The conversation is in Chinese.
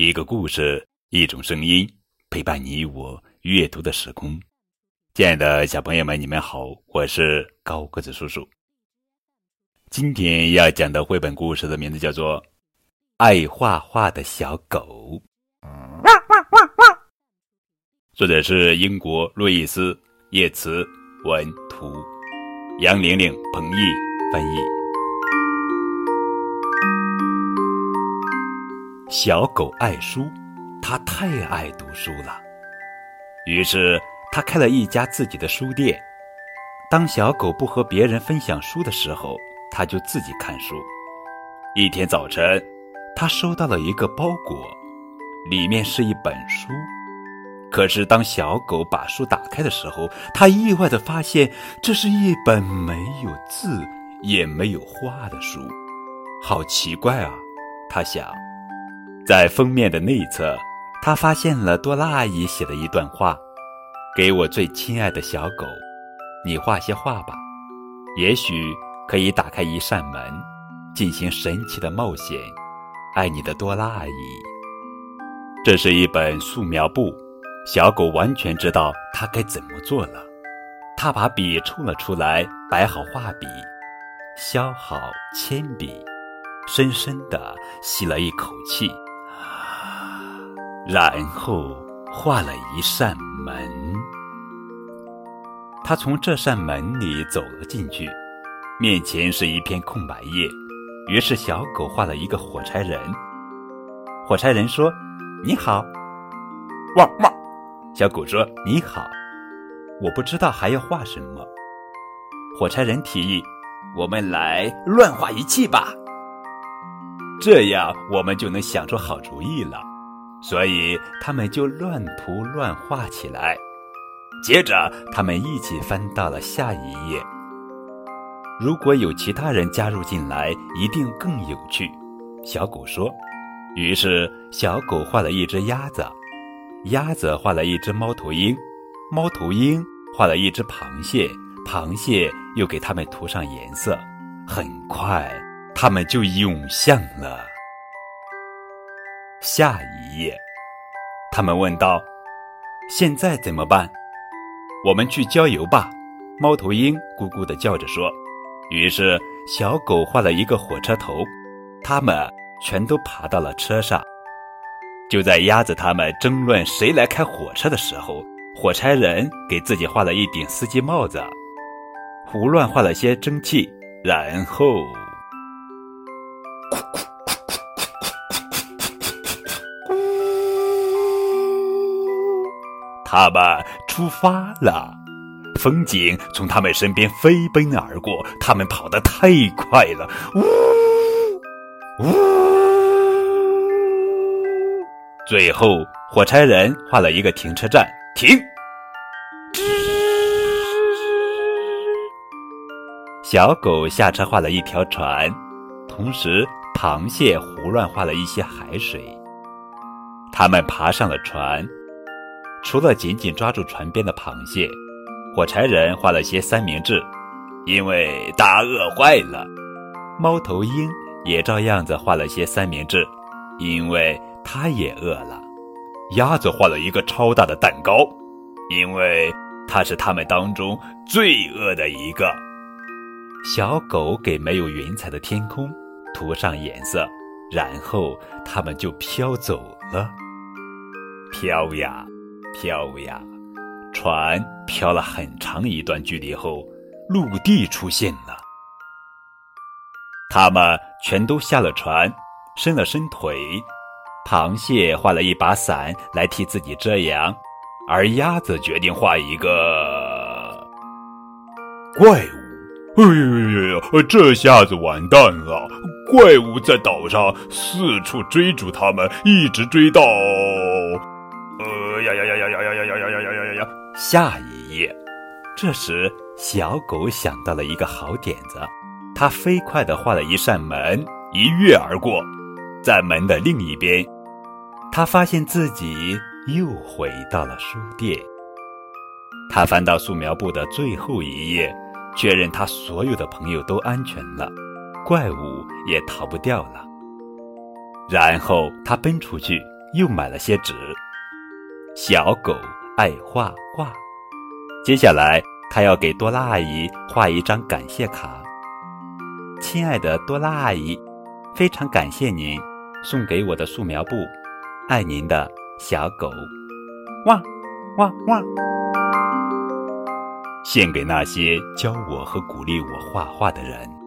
一个故事，一种声音，陪伴你我阅读的时空。亲爱的小朋友们，你们好，我是高个子叔叔。今天要讲的绘本故事的名字叫做《爱画画的小狗》，作者是英国路易斯·叶茨文图，杨玲玲、彭毅翻译。小狗爱书，它太爱读书了，于是它开了一家自己的书店。当小狗不和别人分享书的时候，它就自己看书。一天早晨，他收到了一个包裹，里面是一本书。可是当小狗把书打开的时候，他意外的发现这是一本没有字也没有画的书。好奇怪啊！他想，在封面的内侧，他发现了多拉阿姨写的一段话：“给我最亲爱的小狗，你画些画吧，也许。”可以打开一扇门，进行神奇的冒险。爱你的多拉阿姨。这是一本素描簿，小狗完全知道它该怎么做了。它把笔抽了出来，摆好画笔，削好铅笔，深深地吸了一口气，然后画了一扇门。他从这扇门里走了进去。面前是一片空白页，于是小狗画了一个火柴人。火柴人说：“你好。”汪汪！小狗说：“你好。”我不知道还要画什么。火柴人提议：“我们来乱画一气吧，这样我们就能想出好主意了。”所以他们就乱涂乱画起来。接着，他们一起翻到了下一页。如果有其他人加入进来，一定更有趣。小狗说。于是，小狗画了一只鸭子，鸭子画了一只猫头鹰，猫头鹰画了一只螃蟹，螃蟹又给它们涂上颜色。很快，它们就涌向了下一页。他们问道：“现在怎么办？”“我们去郊游吧。”猫头鹰咕咕地叫着说。于是，小狗画了一个火车头，他们全都爬到了车上。就在鸭子他们争论谁来开火车的时候，火柴人给自己画了一顶司机帽子，胡乱画了些蒸汽，然后，他们出发了。风景从他们身边飞奔而过，他们跑得太快了，呜呜！最后，火柴人画了一个停车站，停。小狗下车画了一条船，同时螃蟹胡乱画了一些海水。他们爬上了船，除了紧紧抓住船边的螃蟹。火柴人画了些三明治，因为他饿坏了。猫头鹰也照样子画了些三明治，因为他也饿了。鸭子画了一个超大的蛋糕，因为它是他们当中最饿的一个。小狗给没有云彩的天空涂上颜色，然后它们就飘走了。飘呀，飘呀。船飘了很长一段距离后，陆地出现了。他们全都下了船，伸了伸腿。螃蟹画了一把伞来替自己遮阳，而鸭子决定画一个怪物。哎呀，这下子完蛋了！怪物在岛上四处追逐他们，一直追到……呃下一页，这时小狗想到了一个好点子，它飞快地画了一扇门，一跃而过，在门的另一边，他发现自己又回到了书店。他翻到素描簿的最后一页，确认他所有的朋友都安全了，怪物也逃不掉了。然后他奔出去，又买了些纸。小狗爱画画，接下来他要给多拉阿姨画一张感谢卡。亲爱的多拉阿姨，非常感谢您送给我的素描布，爱您的小狗。汪，汪汪！献给那些教我和鼓励我画画的人。